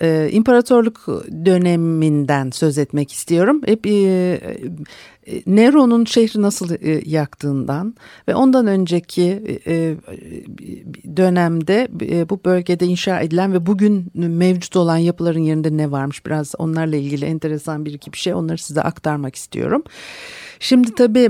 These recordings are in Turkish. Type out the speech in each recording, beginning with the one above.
e, imparatorluk döneminden söz etmek istiyorum. Hep e, Nero'nun şehri nasıl e, yaktığından ve ondan önceki e, dönemde e, bu bölgede inşa edilen ve bugün mevcut olan yapıların yerinde ne varmış biraz onlarla ilgili enteresan bir iki bir şey onları size aktarmak istiyorum. Şimdi tabii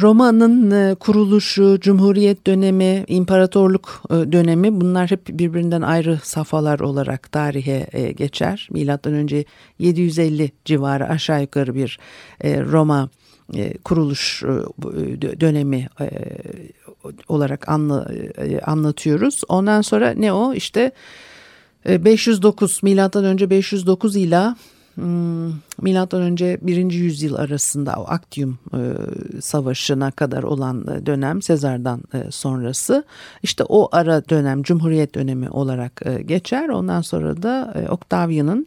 Roma'nın kuruluşu, Cumhuriyet dönemi, imparatorluk dönemi bunlar hep birbirinden ayrı safhalar olarak tarihe geçer. Milattan önce 750 civarı aşağı yukarı bir Roma kuruluş dönemi olarak anlatıyoruz. Ondan sonra ne o işte 509 milattan önce 509 ile Hmm, milattan önce 1. yüzyıl arasında o Actium e, Savaşı'na kadar olan e, dönem Sezar'dan e, sonrası işte o ara dönem Cumhuriyet dönemi olarak geçer. Ondan sonra da Octavian'ın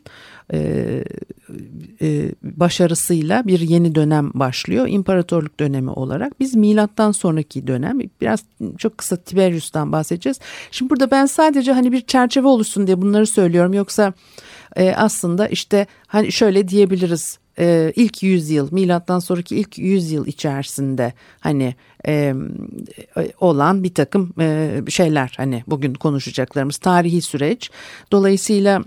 başarısıyla bir yeni dönem başlıyor. İmparatorluk dönemi olarak. Biz milattan sonraki dönem biraz çok kısa Tiberius'tan bahsedeceğiz. Şimdi burada ben sadece hani bir çerçeve oluşsun diye bunları söylüyorum. Yoksa e, aslında işte hani şöyle diyebiliriz e, ilk yüzyıl milattan sonraki ilk yüzyıl içerisinde hani e, olan bir takım e, şeyler hani bugün konuşacaklarımız tarihi süreç dolayısıyla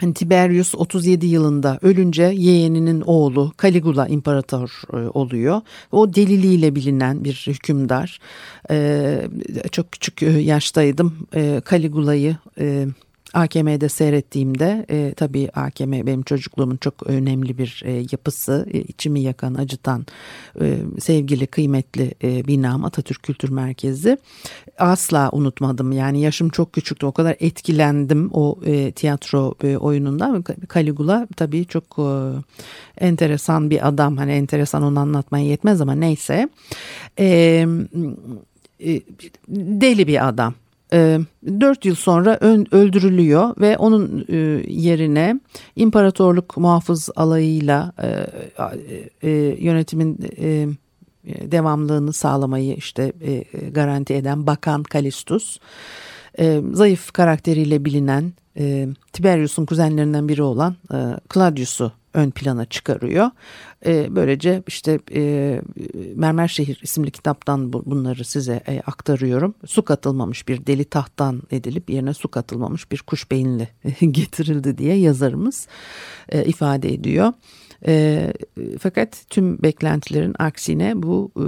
Hani Tiberius 37 yılında ölünce yeğeninin oğlu Caligula imparator e, oluyor. O deliliğiyle bilinen bir hükümdar. Ee, çok küçük e, yaştaydım. Ee, Caligula'yı e, AKM'de seyrettiğimde e, tabii AKM benim çocukluğumun çok önemli bir e, yapısı. E, içimi yakan, acıtan, e, sevgili, kıymetli e, binam Atatürk Kültür Merkezi. Asla unutmadım yani yaşım çok küçüktü o kadar etkilendim o e, tiyatro e, oyunundan. Caligula tabii çok e, enteresan bir adam hani enteresan onu anlatmaya yetmez ama neyse. E, e, deli bir adam 4 yıl sonra öldürülüyor ve onun e, yerine imparatorluk muhafız alayıyla e, e, yönetimin devamlılığını sağlamayı işte garanti eden Bakan Kalistus zayıf karakteriyle bilinen Tiberius'un kuzenlerinden biri olan Claudius'u ön plana çıkarıyor. E, böylece işte e, Mermer Şehir isimli kitaptan bunları size e, aktarıyorum. Su katılmamış bir deli tahttan edilip yerine su katılmamış bir kuş beyinli getirildi diye yazarımız e, ifade ediyor. E, fakat tüm beklentilerin aksine bu e,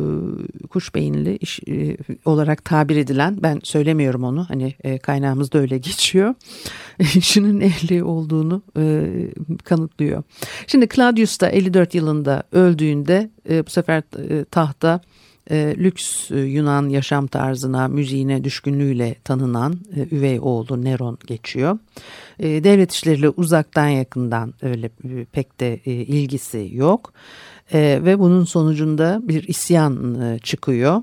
kuş beyinli iş e, olarak tabir edilen ben söylemiyorum onu hani e, kaynağımızda öyle geçiyor. İşinin ehli olduğunu e, kanıtlıyor. Şimdi Claudius da 54 yılında öldüğünde e, bu sefer e, tahta e, lüks e, Yunan yaşam tarzına, müziğine düşkünlüğüyle tanınan e, üvey oğlu Neron geçiyor. E, devlet işleriyle uzaktan yakından öyle e, pek de e, ilgisi yok. E, ve bunun sonucunda bir isyan e, çıkıyor.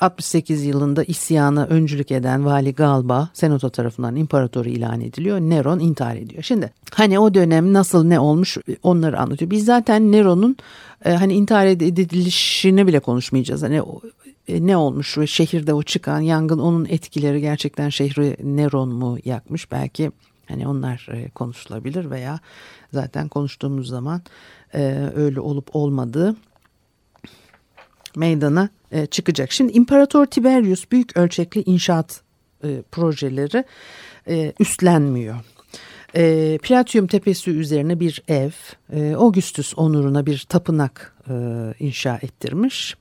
68 yılında isyana öncülük eden Vali Galba Senato tarafından imparatoru ilan ediliyor. Neron intihar ediyor. Şimdi hani o dönem nasıl ne olmuş onları anlatıyor. Biz zaten Neron'un hani intihar edilişini bile konuşmayacağız. Hani ne olmuş ve şehirde o çıkan yangın onun etkileri gerçekten şehri Neron mu yakmış belki hani onlar konuşulabilir veya zaten konuştuğumuz zaman öyle olup olmadığı meydana e, çıkacak. Şimdi İmparator Tiberius büyük ölçekli inşaat e, projeleri e, üstlenmiyor. E, Platium tepesi üzerine bir ev, e, Augustus onuruna bir tapınak e, inşa ettirmiş.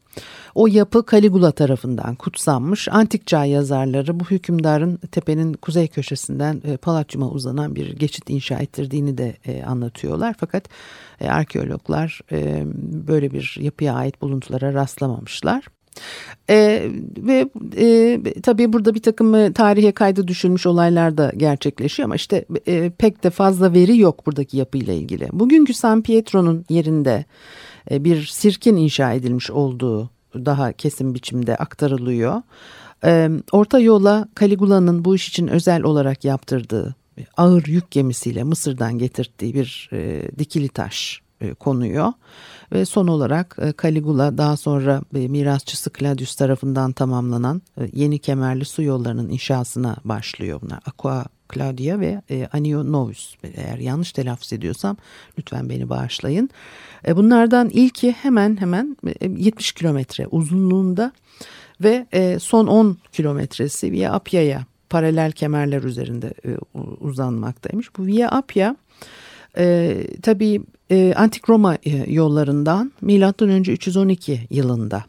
O yapı Caligula tarafından kutsanmış. Antik çağ yazarları bu hükümdarın tepenin kuzey köşesinden e, Palatyum'a uzanan bir geçit inşa ettirdiğini de e, anlatıyorlar. Fakat e, arkeologlar e, böyle bir yapıya ait buluntulara rastlamamışlar. E, ve e, tabii burada bir takım e, tarihe kaydı düşülmüş olaylar da gerçekleşiyor ama işte e, pek de fazla veri yok buradaki yapıyla ilgili. Bugünkü San Pietro'nun yerinde e, bir sirkin inşa edilmiş olduğu daha kesin biçimde aktarılıyor. E, orta yola Caligula'nın bu iş için özel olarak yaptırdığı ağır yük gemisiyle Mısır'dan getirdiği bir e, dikili taş e, konuyor. Ve son olarak e, Caligula daha sonra e, mirasçısı Claudius tarafından tamamlanan e, yeni kemerli su yollarının inşasına başlıyor bunlar. Aqua Claudia ve Anio Novus eğer yanlış telaffuz ediyorsam lütfen beni bağışlayın. Bunlardan ilki hemen hemen 70 kilometre uzunluğunda ve son 10 kilometresi Via Appia'ya paralel kemerler üzerinde uzanmaktaymış. Bu Via Appia e, tabii e, Antik Roma e, yollarından milattan önce 312 yılında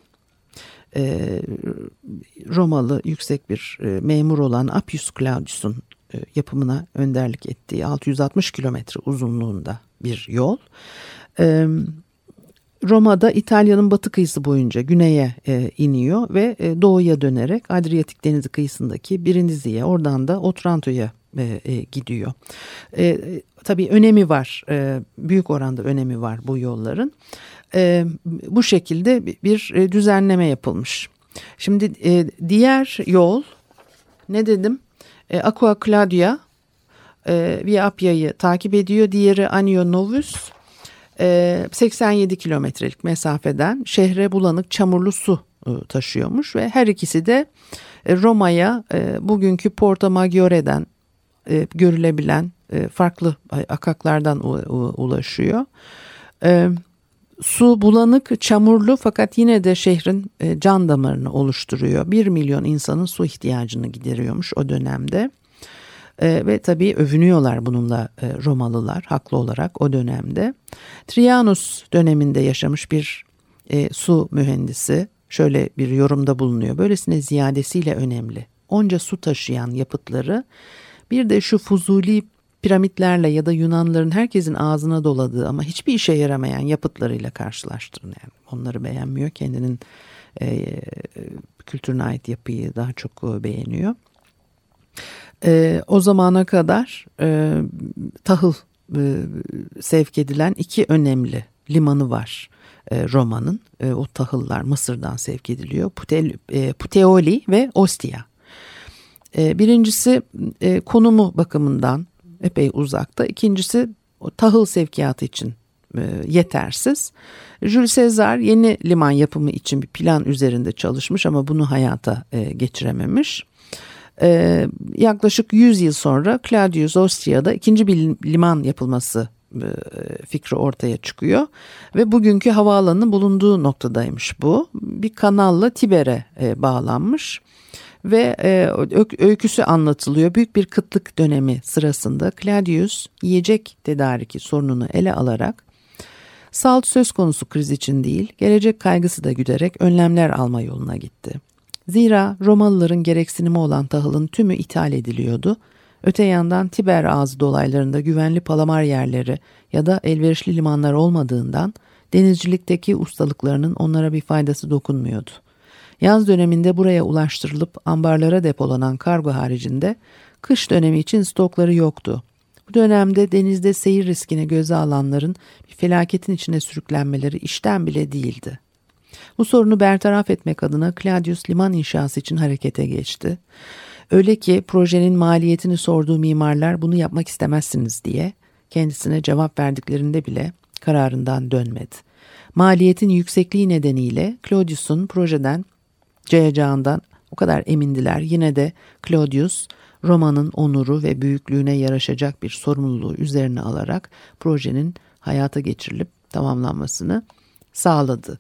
e, Romalı yüksek bir e, memur olan Appius Claudius'un e, yapımına önderlik ettiği 660 kilometre uzunluğunda bir yol. E, Roma'da İtalya'nın batı kıyısı boyunca güneye e, iniyor ve e, doğuya dönerek Adriyatik Denizi kıyısındaki Brindisi'ye oradan da Otranto'ya e, e, gidiyor. E, tabii önemi var, e, büyük oranda önemi var bu yolların. E, bu şekilde bir e, düzenleme yapılmış. Şimdi e, diğer yol ne dedim? E, Aqua Claudia e, Via Appia'yı takip ediyor. Diğeri Anio Novus. 87 kilometrelik mesafeden şehre bulanık çamurlu su e, taşıyormuş ve her ikisi de Roma'ya bugünkü Porto Maggiore'den e, görülebilen e, farklı akaklardan ulaşıyor. E, su bulanık, çamurlu fakat yine de şehrin e, can damarını oluşturuyor. Bir milyon insanın su ihtiyacını gideriyormuş o dönemde. E, ve tabii övünüyorlar bununla e, Romalılar haklı olarak o dönemde. Trianus döneminde yaşamış bir e, su mühendisi şöyle bir yorumda bulunuyor. Böylesine ziyadesiyle önemli. Onca su taşıyan yapıtları bir de şu fuzuli piramitlerle ya da Yunanların herkesin ağzına doladığı ama hiçbir işe yaramayan yapıtlarıyla karşılaştırın. Yani onları beğenmiyor. Kendinin e, kültürüne ait yapıyı daha çok e, beğeniyor. E, o zamana kadar e, tahıl e, sevk edilen iki önemli limanı var e, Roma'nın. E, o tahıllar Mısır'dan sevk ediliyor. Putel, Puteoli ve Ostia. Birincisi konumu bakımından epey uzakta. İkincisi tahıl sevkiyatı için e, yetersiz. Jules Caesar yeni liman yapımı için bir plan üzerinde çalışmış ama bunu hayata e, geçirememiş. E, yaklaşık 100 yıl sonra Claudius Ostria'da ikinci bir liman yapılması fikri ortaya çıkıyor ve bugünkü havaalanının bulunduğu noktadaymış bu. Bir kanalla Tiber'e bağlanmış ve e, öyküsü anlatılıyor. Büyük bir kıtlık dönemi sırasında Claudius yiyecek tedariki sorununu ele alarak salt söz konusu kriz için değil gelecek kaygısı da güderek önlemler alma yoluna gitti. Zira Romalıların gereksinimi olan tahılın tümü ithal ediliyordu. Öte yandan Tiber ağzı dolaylarında güvenli palamar yerleri ya da elverişli limanlar olmadığından denizcilikteki ustalıklarının onlara bir faydası dokunmuyordu. Yaz döneminde buraya ulaştırılıp ambarlara depolanan kargo haricinde kış dönemi için stokları yoktu. Bu dönemde denizde seyir riskini göze alanların bir felaketin içine sürüklenmeleri işten bile değildi. Bu sorunu bertaraf etmek adına Claudius liman inşası için harekete geçti. Öyle ki projenin maliyetini sorduğu mimarlar bunu yapmak istemezsiniz diye kendisine cevap verdiklerinde bile kararından dönmedi. Maliyetin yüksekliği nedeniyle Claudius'un projeden cayacağından o kadar emindiler. Yine de Claudius Roma'nın onuru ve büyüklüğüne yaraşacak bir sorumluluğu üzerine alarak projenin hayata geçirilip tamamlanmasını sağladı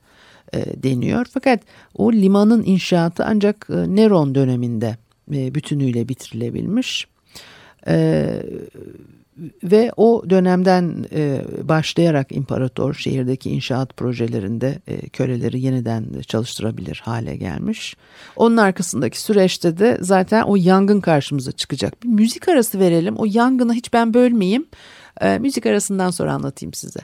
e, deniyor. Fakat o limanın inşaatı ancak e, Neron döneminde e, bütünüyle bitirilebilmiş. E, ve o dönemden e, başlayarak imparator şehirdeki inşaat projelerinde e, köleleri yeniden çalıştırabilir hale gelmiş. Onun arkasındaki süreçte de zaten o yangın karşımıza çıkacak. Bir müzik arası verelim. O yangını hiç ben bölmeyeyim. E, müzik arasından sonra anlatayım size.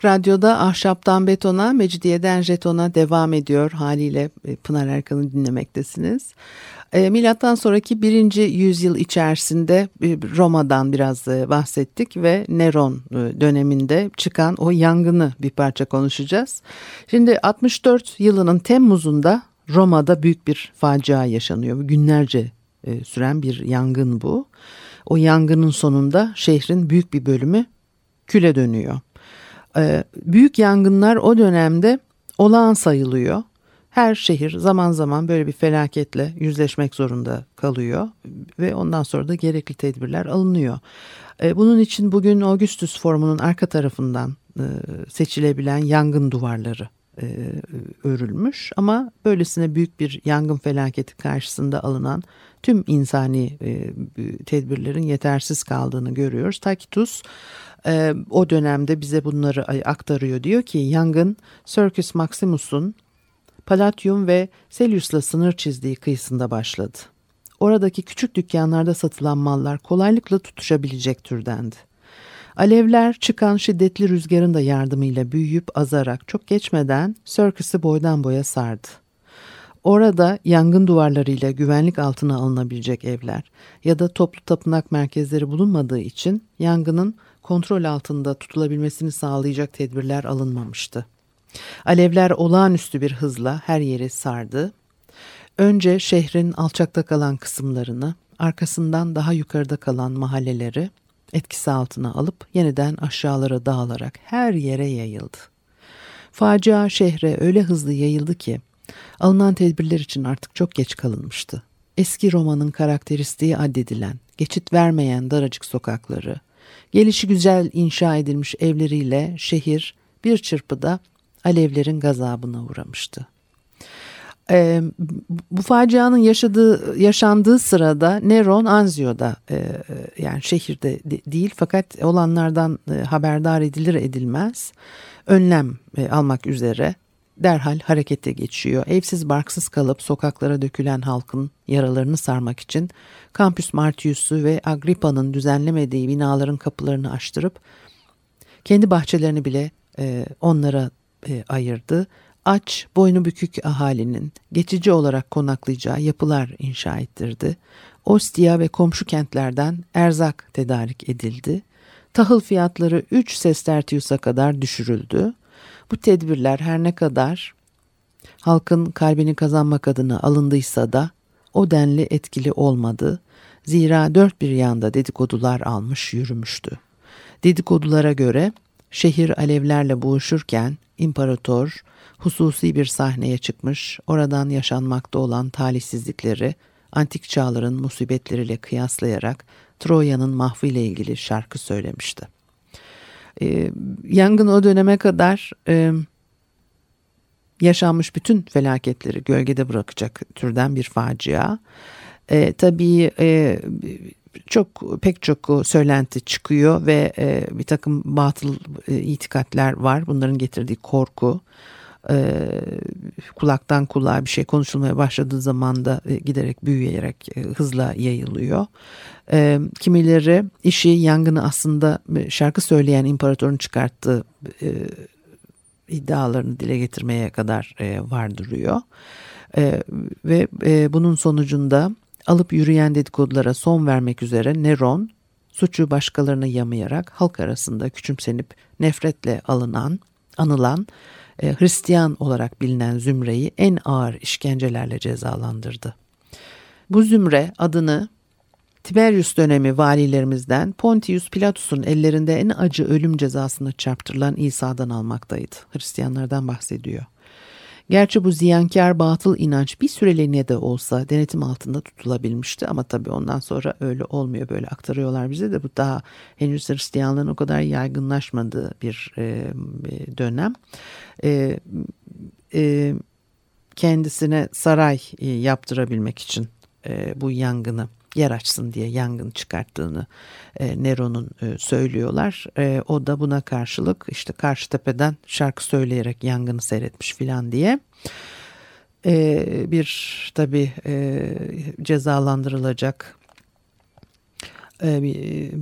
Açık Radyo'da Ahşaptan Betona, Mecidiyeden Jeton'a devam ediyor. Haliyle e, Pınar Erkan'ı dinlemektesiniz. E, milattan sonraki birinci yüzyıl içerisinde e, Roma'dan biraz bahsettik ve Neron döneminde çıkan o yangını bir parça konuşacağız. Şimdi 64 yılının Temmuz'unda Roma'da büyük bir facia yaşanıyor. Günlerce süren bir yangın bu. O yangının sonunda şehrin büyük bir bölümü küle dönüyor. Ee, büyük yangınlar o dönemde olağan sayılıyor her şehir zaman zaman böyle bir felaketle yüzleşmek zorunda kalıyor ve ondan sonra da gerekli tedbirler alınıyor. E, bunun için bugün Augustus formunun arka tarafından e, seçilebilen yangın duvarları e, örülmüş ama böylesine büyük bir yangın felaketi karşısında alınan tüm insani tedbirlerin yetersiz kaldığını görüyoruz. Tacitus o dönemde bize bunları aktarıyor diyor ki yangın Circus Maximus'un Palatium ve Selius'la sınır çizdiği kıyısında başladı. Oradaki küçük dükkanlarda satılan mallar kolaylıkla tutuşabilecek türdendi. Alevler çıkan şiddetli rüzgarın da yardımıyla büyüyüp azarak çok geçmeden Circus'ı boydan boya sardı. Orada yangın duvarlarıyla güvenlik altına alınabilecek evler ya da toplu tapınak merkezleri bulunmadığı için yangının kontrol altında tutulabilmesini sağlayacak tedbirler alınmamıştı. Alevler olağanüstü bir hızla her yeri sardı. Önce şehrin alçakta kalan kısımlarını, arkasından daha yukarıda kalan mahalleleri etkisi altına alıp yeniden aşağılara dağılarak her yere yayıldı. Facia şehre öyle hızlı yayıldı ki alınan tedbirler için artık çok geç kalınmıştı. Eski Roma'nın karakteristiği addedilen, geçit vermeyen daracık sokakları, gelişi güzel inşa edilmiş evleriyle şehir bir çırpıda alevlerin gazabına uğramıştı. E, bu facianın yaşadığı yaşandığı sırada Neron Anzio'da e, yani şehirde de, değil fakat olanlardan e, haberdar edilir edilmez önlem e, almak üzere derhal harekete geçiyor. Evsiz barksız kalıp sokaklara dökülen halkın yaralarını sarmak için Campus Martius'u ve Agrippa'nın düzenlemediği binaların kapılarını açtırıp kendi bahçelerini bile e, onlara e, ayırdı. Aç, boynu bükük ahalinin geçici olarak konaklayacağı yapılar inşa ettirdi. Ostia ve komşu kentlerden erzak tedarik edildi. Tahıl fiyatları 3 sestertius'a kadar düşürüldü. Bu tedbirler her ne kadar halkın kalbini kazanmak adına alındıysa da o denli etkili olmadı. Zira dört bir yanda dedikodular almış yürümüştü. Dedikodulara göre şehir alevlerle boğuşurken imparator hususi bir sahneye çıkmış, oradan yaşanmakta olan talihsizlikleri antik çağların musibetleriyle kıyaslayarak Troya'nın mahvıyla ilgili şarkı söylemişti. Ee, yangın o döneme kadar e, yaşanmış bütün felaketleri gölgede bırakacak türden bir facia. E, tabii e, çok pek çok söylenti çıkıyor ve e, bir takım batıl e, itikatler var. Bunların getirdiği korku e, kulaktan kulağa bir şey konuşulmaya başladığı zaman da e, giderek büyüyerek e, hızla yayılıyor. E, kimileri işi yangını aslında e, şarkı söyleyen imparatorun çıkarttığı e, iddialarını dile getirmeye kadar e, vardırıyor. E, ve e, bunun sonucunda alıp yürüyen dedikodulara son vermek üzere Neron suçu başkalarına yamayarak halk arasında küçümsenip nefretle alınan, anılan e, Hristiyan olarak bilinen zümreyi en ağır işkencelerle cezalandırdı. Bu zümre adını Tiberius dönemi valilerimizden Pontius Pilatus'un ellerinde en acı ölüm cezasını çarptırılan İsa'dan almaktaydı. Hristiyanlardan bahsediyor. Gerçi bu ziyankar batıl inanç bir süreliğine de olsa denetim altında tutulabilmişti ama tabii ondan sonra öyle olmuyor böyle aktarıyorlar bize de bu daha henüz Hristiyanlığın o kadar yaygınlaşmadığı bir e, dönem. E, e, kendisine saray e, yaptırabilmek için e, bu yangını yer açsın diye yangın çıkarttığını e, Nero'nun e, söylüyorlar. E, o da buna karşılık işte karşı tepeden şarkı söyleyerek yangını seyretmiş filan diye e, bir tabi e, cezalandırılacak e, bir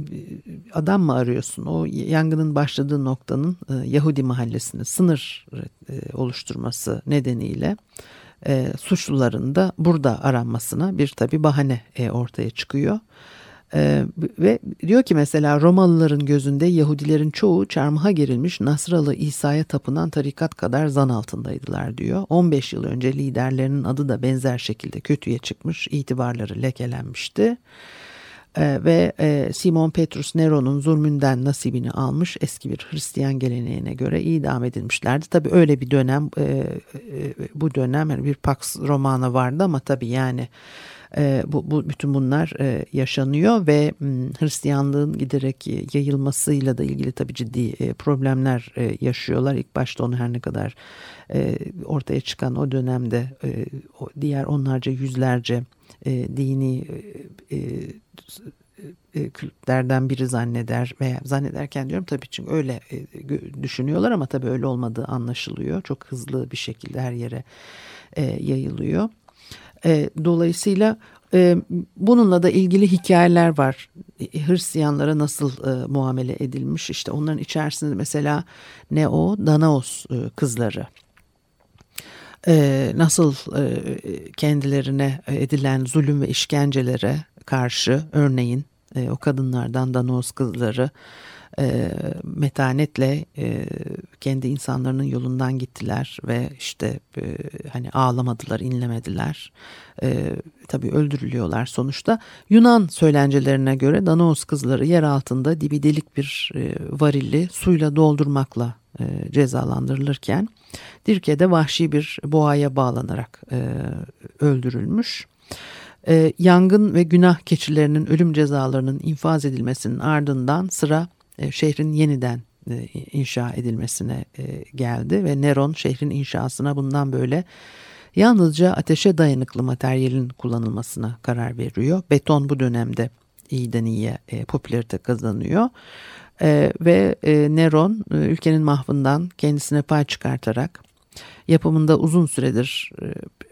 adam mı arıyorsun? O yangının başladığı noktanın e, Yahudi mahallesini sınır e, oluşturması nedeniyle e, suçluların da burada aranmasına bir tabi bahane e, ortaya çıkıyor. E, ve diyor ki mesela Romalıların gözünde Yahudilerin çoğu çarmıha gerilmiş Nasralı İsa'ya tapınan tarikat kadar zan altındaydılar diyor. 15 yıl önce liderlerinin adı da benzer şekilde kötüye çıkmış, itibarları lekelenmişti. E, ve e, Simon Petrus Nero'nun zulmünden nasibini almış eski bir Hristiyan geleneğine göre idam edilmişlerdi. Tabii öyle bir dönem e, e, bu dönem yani bir Pax Romana vardı ama tabii yani bu, bu bütün bunlar yaşanıyor ve Hristiyanlığın giderek yayılmasıyla da ilgili tabii ciddi problemler yaşıyorlar. İlk başta onu her ne kadar ortaya çıkan o dönemde diğer onlarca yüzlerce e, dini e, kültlerden biri zanneder veya zannederken diyorum tabii çünkü öyle e, düşünüyorlar ama tabii öyle olmadığı anlaşılıyor. Çok hızlı bir şekilde her yere e, yayılıyor. E, dolayısıyla bununla da ilgili hikayeler var. Hristiyanlara nasıl muamele edilmiş işte onların içerisinde mesela ne o Danaos kızları nasıl kendilerine edilen zulüm ve işkencelere karşı örneğin e, o kadınlardan Danaos kızları e, metanetle e, kendi insanların yolundan gittiler ve işte e, hani ağlamadılar, inlemediler. E, tabii öldürülüyorlar sonuçta. Yunan söylencelerine göre Danaos kızları yer altında dibi delik bir e, varilli suyla doldurmakla e, cezalandırılırken Dirke'de vahşi bir boğaya bağlanarak e, öldürülmüş. E, yangın ve günah keçilerinin ölüm cezalarının infaz edilmesinin ardından sıra e, şehrin yeniden e, inşa edilmesine e, geldi ve Neron şehrin inşasına bundan böyle yalnızca ateşe dayanıklı materyalin kullanılmasına karar veriyor. Beton bu dönemde iyiden iyiye popülarite kazanıyor. ve Neron ülkenin mahvından kendisine pay çıkartarak yapımında uzun süredir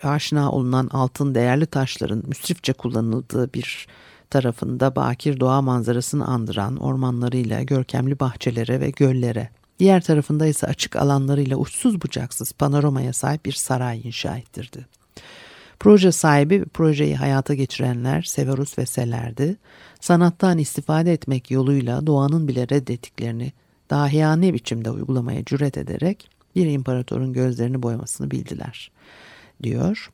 aşina olunan altın değerli taşların müsrifçe kullanıldığı bir tarafında bakir doğa manzarasını andıran ormanlarıyla görkemli bahçelere ve göllere, diğer tarafında ise açık alanlarıyla uçsuz bucaksız panoramaya sahip bir saray inşa ettirdi. Proje sahibi projeyi hayata geçirenler Severus ve Seler'di. Sanattan istifade etmek yoluyla doğanın bile reddettiklerini dahiyane biçimde uygulamaya cüret ederek bir imparatorun gözlerini boyamasını bildiler, diyor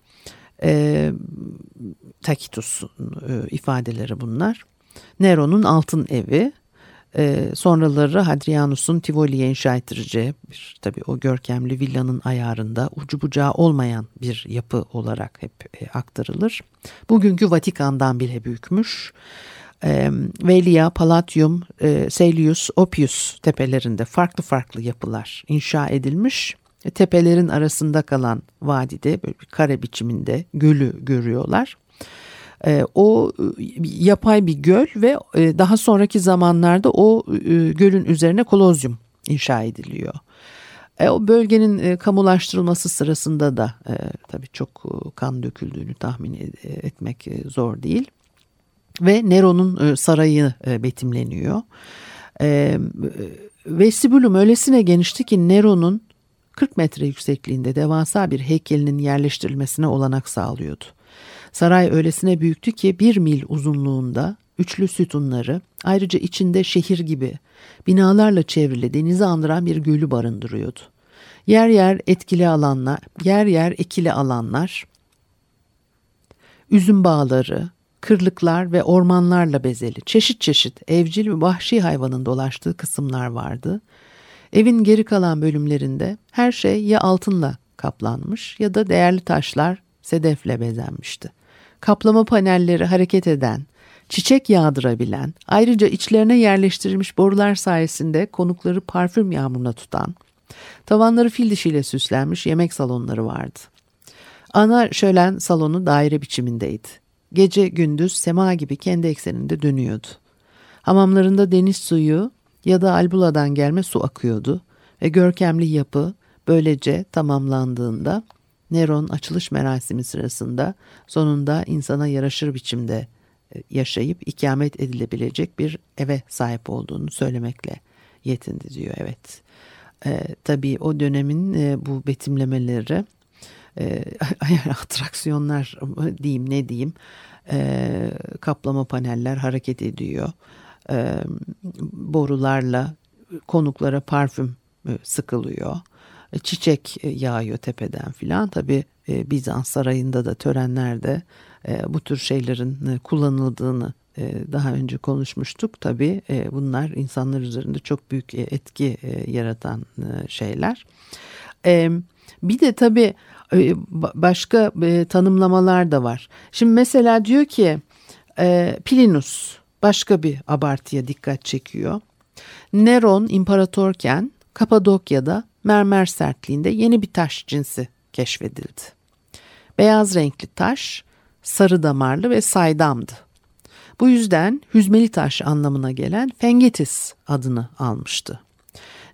e, Tacitus e, ifadeleri bunlar. Nero'nun altın evi, e, sonraları Hadrianus'un Tivoli'ye inşa ettireceği bir tabii o görkemli villanın ayarında ucu bucağı olmayan bir yapı olarak hep e, aktarılır. Bugünkü Vatikan'dan bile büyükmüş. E, Velia, Palatium, e, Selius, Oppius tepelerinde farklı farklı yapılar inşa edilmiş e, tepelerin arasında kalan vadide böyle bir kare biçiminde gölü görüyorlar. E, o e, yapay bir göl ve daha sonraki zamanlarda o gölün üzerine kolozyum inşa ediliyor. o bölgenin kamulaştırılması sırasında da tabii çok kan döküldüğünü tahmin etmek zor değil. Ve Nero'nun sarayı betimleniyor. E, vestibülüm öylesine genişti ki Nero'nun 40 metre yüksekliğinde devasa bir heykelinin yerleştirilmesine olanak sağlıyordu. Saray öylesine büyüktü ki bir mil uzunluğunda üçlü sütunları ayrıca içinde şehir gibi binalarla çevrili denizi andıran bir gölü barındırıyordu. Yer yer etkili alanlar, yer yer ekili alanlar, üzüm bağları, kırlıklar ve ormanlarla bezeli çeşit çeşit evcil ve vahşi hayvanın dolaştığı kısımlar vardı Evin geri kalan bölümlerinde her şey ya altınla kaplanmış ya da değerli taşlar sedefle bezenmişti. Kaplama panelleri hareket eden, çiçek yağdırabilen, ayrıca içlerine yerleştirilmiş borular sayesinde konukları parfüm yağmuruna tutan, tavanları fil dişiyle süslenmiş yemek salonları vardı. Ana şölen salonu daire biçimindeydi. Gece gündüz sema gibi kendi ekseninde dönüyordu. Hamamlarında deniz suyu, ya da Albula'dan gelme su akıyordu ve görkemli yapı böylece tamamlandığında Neron açılış merasimi sırasında sonunda insana yaraşır biçimde e, yaşayıp ikamet edilebilecek bir eve sahip olduğunu söylemekle yetindi diyor evet. Ee, tabii o dönemin e, bu betimlemeleri e, atraksiyonlar diyeyim ne diyeyim e, kaplama paneller hareket ediyor e, borularla konuklara parfüm e, sıkılıyor. E, çiçek e, yağıyor tepeden filan. Tabi e, Bizans sarayında da törenlerde e, bu tür şeylerin kullanıldığını daha önce konuşmuştuk. Tabii bunlar insanlar üzerinde çok büyük etki yaratan şeyler. Bir de tabii başka e, tanımlamalar da var. Şimdi mesela diyor ki e, Plinus başka bir abartıya dikkat çekiyor. Neron imparatorken Kapadokya'da mermer sertliğinde yeni bir taş cinsi keşfedildi. Beyaz renkli taş, sarı damarlı ve saydamdı. Bu yüzden hüzmeli taş anlamına gelen Fengetis adını almıştı.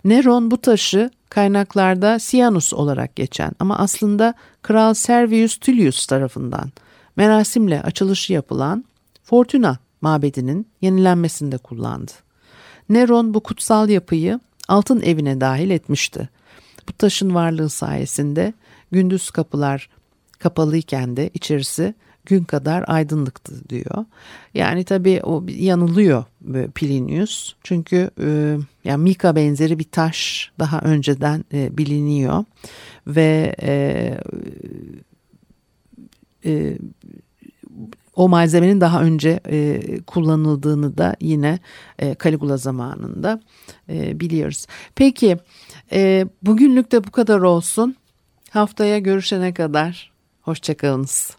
Neron bu taşı kaynaklarda Sianus olarak geçen ama aslında Kral Servius Tullius tarafından merasimle açılışı yapılan Fortuna mabedinin yenilenmesinde kullandı. Neron bu kutsal yapıyı altın evine dahil etmişti. Bu taşın varlığı sayesinde gündüz kapılar kapalıyken de içerisi gün kadar aydınlıktı diyor. Yani tabii o yanılıyor Plinius. Çünkü e, yani Mika benzeri bir taş daha önceden e, biliniyor ve e, e, o malzemenin daha önce e, kullanıldığını da yine e, Caligula zamanında e, biliyoruz. Peki e, bugünlük de bu kadar olsun. Haftaya görüşene kadar hoşçakalınız.